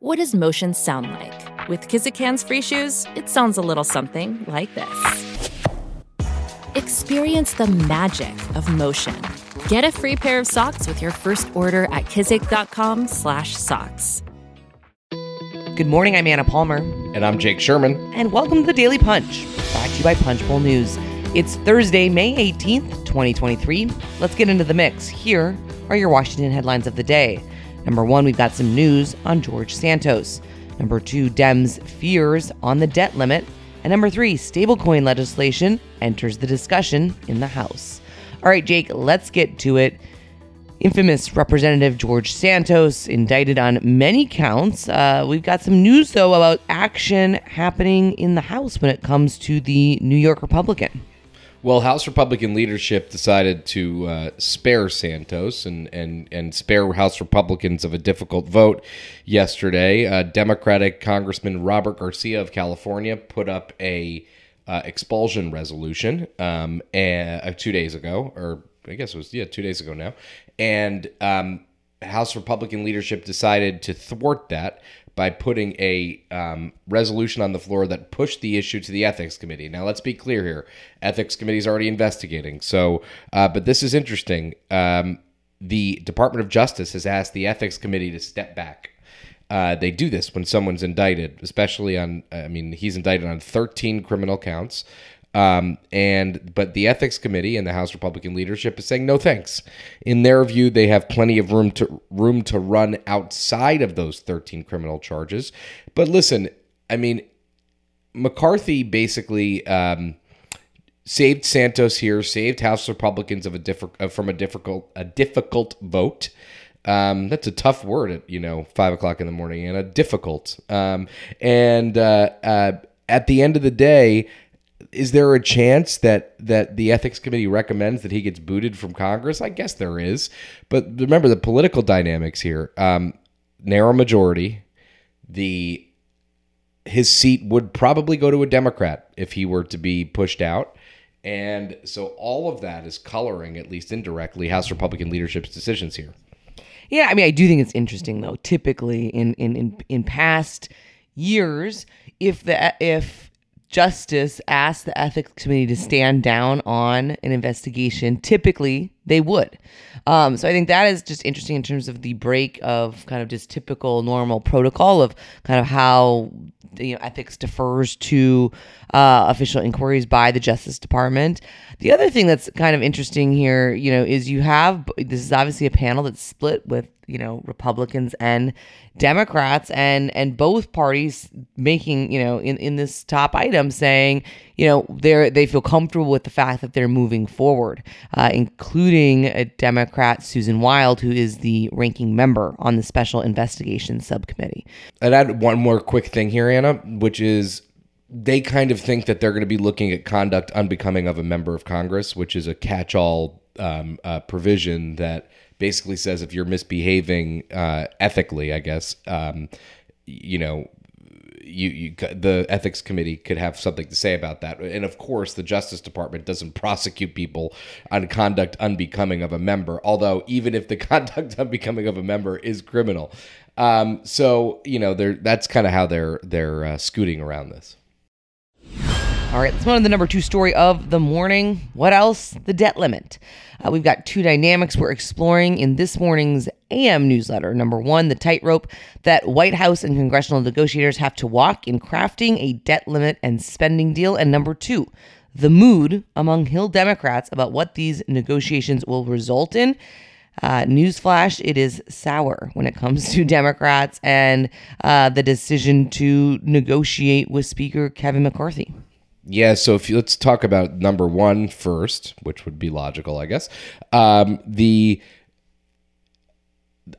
What does motion sound like? With Kizik hands free shoes, it sounds a little something like this. Experience the magic of motion. Get a free pair of socks with your first order at kizik.com/socks. Good morning, I'm Anna Palmer. And I'm Jake Sherman. And welcome to the Daily Punch, brought to you by Punchbowl News. It's Thursday, May 18th, 2023. Let's get into the mix. Here are your Washington headlines of the day. Number one, we've got some news on George Santos. Number two, Dems' fears on the debt limit. And number three, stablecoin legislation enters the discussion in the House. All right, Jake, let's get to it. Infamous Representative George Santos indicted on many counts. Uh, we've got some news, though, about action happening in the House when it comes to the New York Republican. Well, House Republican leadership decided to uh, spare Santos and, and, and spare House Republicans of a difficult vote yesterday. Uh, Democratic Congressman Robert Garcia of California put up a uh, expulsion resolution um, uh, two days ago, or I guess it was yeah two days ago now, and um, House Republican leadership decided to thwart that by putting a um, resolution on the floor that pushed the issue to the ethics committee. Now, let's be clear here: ethics committee is already investigating. So, uh, but this is interesting. Um, the Department of Justice has asked the ethics committee to step back. Uh, they do this when someone's indicted, especially on. I mean, he's indicted on 13 criminal counts. Um, and but the ethics committee and the House Republican leadership is saying no thanks. In their view, they have plenty of room to room to run outside of those 13 criminal charges. But listen, I mean, McCarthy basically um, saved Santos here, saved House Republicans of a uh, from a difficult a difficult vote. Um, that's a tough word at you know five o'clock in the morning and a difficult. Um, and uh, uh, at the end of the day is there a chance that that the ethics committee recommends that he gets booted from Congress? I guess there is, but remember the political dynamics here. Um, narrow majority, the his seat would probably go to a Democrat if he were to be pushed out. And so all of that is coloring, at least indirectly, House Republican leadership's decisions here. Yeah, I mean, I do think it's interesting though. Typically, in in in, in past years, if the if justice asked the ethics committee to stand down on an investigation, typically they would. Um, so I think that is just interesting in terms of the break of kind of just typical normal protocol of kind of how you know ethics defers to uh, official inquiries by the Justice Department. The other thing that's kind of interesting here, you know, is you have this is obviously a panel that's split with you know Republicans and Democrats and and both parties making you know in in this top item saying you know they they feel comfortable with the fact that they're moving forward, uh, including a Democrat Susan Wild who is the ranking member on the Special Investigations Subcommittee. I'd add one more quick thing here, Anna, which is they kind of think that they're going to be looking at conduct unbecoming of a member of Congress, which is a catch-all um, uh, provision that basically says if you're misbehaving uh, ethically, I guess, um, you know, you, you the ethics committee could have something to say about that. And of course, the Justice Department doesn't prosecute people on conduct unbecoming of a member. Although, even if the conduct unbecoming of a member is criminal, um, so you know, that's kind of how they're they're uh, scooting around this. All right, let's move on to the number two story of the morning. What else? The debt limit. Uh, we've got two dynamics we're exploring in this morning's AM newsletter. Number one, the tightrope that White House and congressional negotiators have to walk in crafting a debt limit and spending deal. And number two, the mood among Hill Democrats about what these negotiations will result in. Uh, newsflash, it is sour when it comes to Democrats and uh, the decision to negotiate with Speaker Kevin McCarthy. Yeah, so if you, let's talk about number one first, which would be logical, I guess. Um, the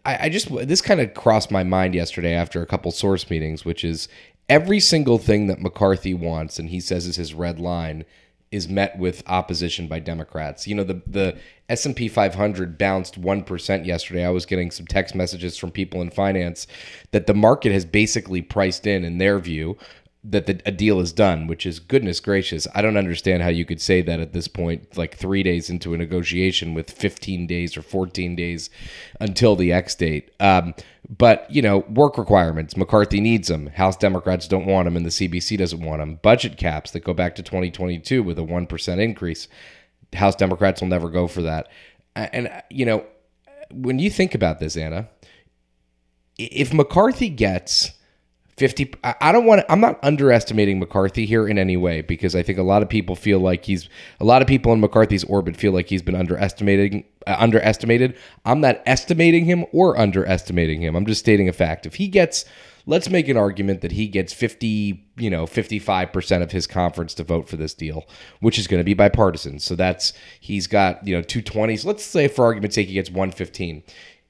I, I just this kind of crossed my mind yesterday after a couple source meetings, which is every single thing that McCarthy wants, and he says is his red line, is met with opposition by Democrats. You know, the the S and P 500 bounced one percent yesterday. I was getting some text messages from people in finance that the market has basically priced in, in their view, that the, a deal is done, which is goodness gracious. I don't understand how you could say that at this point, like three days into a negotiation with 15 days or 14 days until the X date. Um, But, you know, work requirements, McCarthy needs them. House Democrats don't want them, and the CBC doesn't want them. Budget caps that go back to 2022 with a 1% increase. House Democrats will never go for that. And, you know, when you think about this, Anna, if McCarthy gets 50 I don't want to, I'm not underestimating McCarthy here in any way because I think a lot of people feel like he's a lot of people in McCarthy's orbit feel like he's been underestimating uh, underestimated. I'm not estimating him or underestimating him. I'm just stating a fact. If he gets let's make an argument that he gets 50, you know, 55% of his conference to vote for this deal, which is going to be bipartisan. So that's he's got, you know, 220s. Let's say for argument's sake he gets 115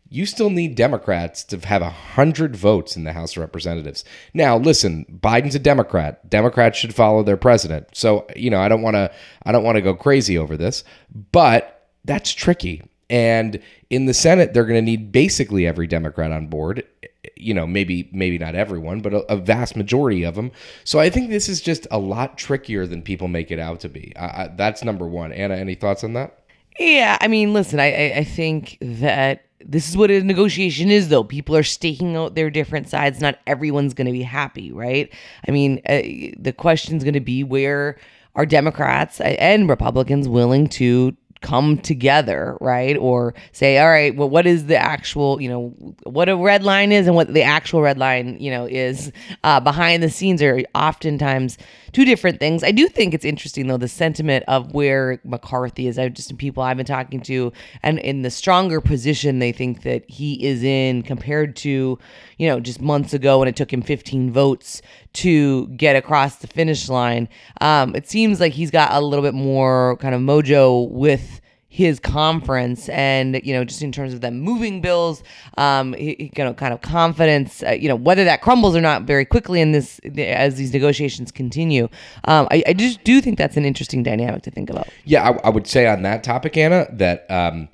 you still need Democrats to have 100 votes in the House of Representatives. Now, listen, Biden's a Democrat. Democrats should follow their president. So, you know, I don't want to I don't want to go crazy over this, but that's tricky. And in the Senate, they're going to need basically every Democrat on board. You know, maybe maybe not everyone, but a, a, vast majority of them. So I think this is just a lot trickier than people make it out to be. Uh, that's number one. Anna, any thoughts on that? Yeah, I mean, listen, I, I think that this is what a negotiation is though. People are staking out their different sides. Not everyone's going to be happy right? I mean uh, the question's going to be where are democrats and republicans willing to come together, right? Or say, all right, well, what is the actual, you know, what a red line is and what the actual red line, you know, is uh, behind the scenes are oftentimes two different things. I do think it's interesting though the sentiment of where McCarthy is. I just people I've been talking to, and in the stronger position they think that he is in compared to, you know, just months ago when it took him 15 votes to get across the finish line. Um, it seems like he's got a little bit more kind of mojo with his conference and you know just in terms of them moving bills um you know kind of confidence uh, you know whether that crumbles or not very quickly in this as these negotiations continue. Um i, I just do think that's an interesting dynamic to think about. Yeah i, I would say on that topic anna that um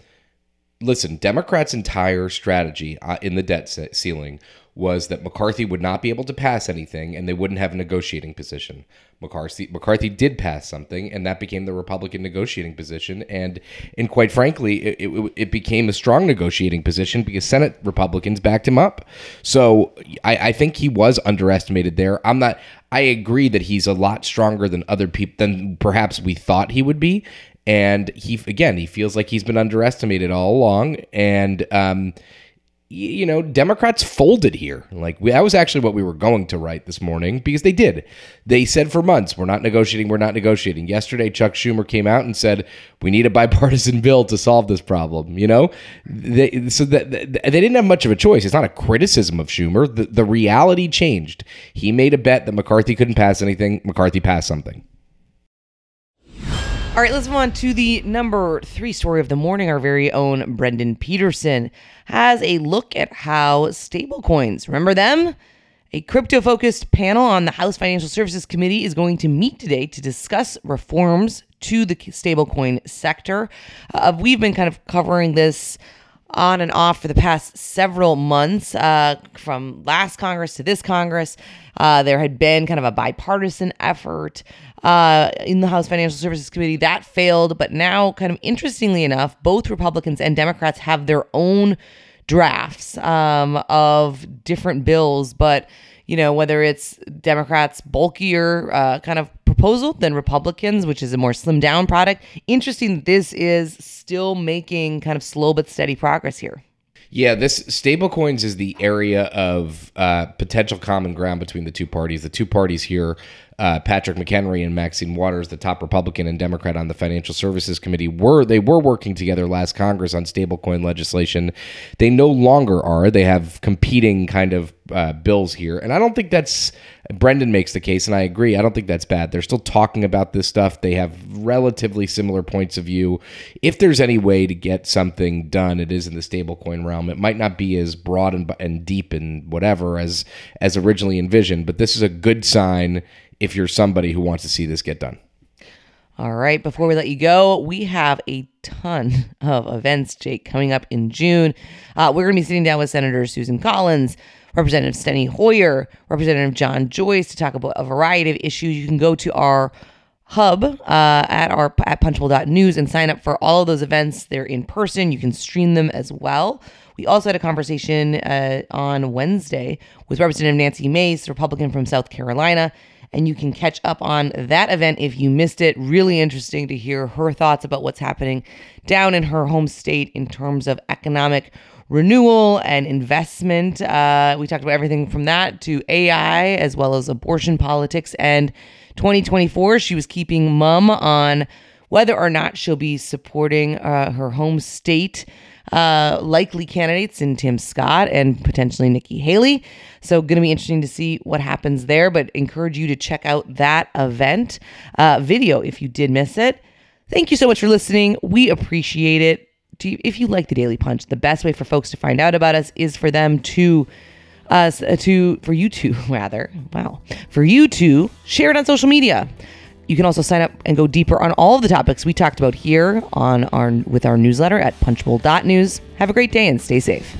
listen democrats entire strategy uh, in the debt ceiling was that McCarthy would not be able to pass anything and they wouldn't have a negotiating position. McCarthy McCarthy did pass something and that became the Republican negotiating position and and quite frankly it, it, it became a strong negotiating position because Senate Republicans backed him up. So I, I think he was underestimated there. I'm not I agree that he's a lot stronger than other people than perhaps we thought he would be. And he again he feels like he's been underestimated all along and um you know, Democrats folded here. Like we, that was actually what we were going to write this morning because they did. They said for months, "We're not negotiating. We're not negotiating." Yesterday, Chuck Schumer came out and said, "We need a bipartisan bill to solve this problem." You know, they so that they didn't have much of a choice. It's not a criticism of Schumer. The, the reality changed. He made a bet that McCarthy couldn't pass anything. McCarthy passed something. All right, let's move on to the number three story of the morning. Our very own Brendan Pedersen has a look at how stablecoins, remember them? A crypto focused panel on the House Financial Services Committee is going to meet today to discuss reforms to the stablecoin sector. Uh, we've been kind of covering this on and off for the past several months, uh, from last Congress to this Congress. Uh, there had been kind of a bipartisan effort uh, in the House Financial Services Committee. That failed, but now, kind of interestingly enough, both Republicans and Democrats have their own drafts um, of different bills, but you know, whether it's Democrats' bulkier uh, kind of proposal than Republicans, which is a more slimmed down product. Interesting this is still making kind of slow but steady progress here. Yeah, this stablecoins is the area of uh, potential common ground between the two parties. The two parties here uh, Patrick McHenry and Maxine Waters, the top Republican and Democrat on the Financial Services Committee, were they were working together last Congress on stablecoin legislation. They no longer are. They have competing kind of uh, bills here, and I don't think that's. Brendan makes the case, and I agree. I don't think that's bad. They're still talking about this stuff. They have relatively similar points of view. If there's any way to get something done, it is in the stablecoin realm. It might not be as broad and, and deep and whatever as as originally envisioned, but this is a good sign if you're somebody who wants to see this get done. All right, before we let you go, we have a ton of events, Jake, coming up in June. Uh, we're going to be sitting down with Senator Susan Collins, Representative Steny Hoyer, Representative John Joyce to talk about a variety of issues. You can go to our hub uh, at our at punchbowl.news and sign up for all of those events. They're in person. You can stream them as well. We also had a conversation uh, on Wednesday with Representative Nancy Mace, Republican from South Carolina, and you can catch up on that event if you missed it. Really interesting to hear her thoughts about what's happening down in her home state in terms of economic renewal and investment. Uh, we talked about everything from that to AI as well as abortion politics and 2024. She was keeping mum on whether or not she'll be supporting uh, her home state uh, likely candidates in Tim Scott and potentially Nikki Haley. So, going to be interesting to see what happens there, but encourage you to check out that event uh, video if you did miss it. Thank you so much for listening. We appreciate it. You, if you like the Daily Punch, the best way for folks to find out about us is for them to us uh, to for you to rather wow for you to share it on social media. You can also sign up and go deeper on all of the topics we talked about here on our with our newsletter at punchbowl.news have a great day and stay safe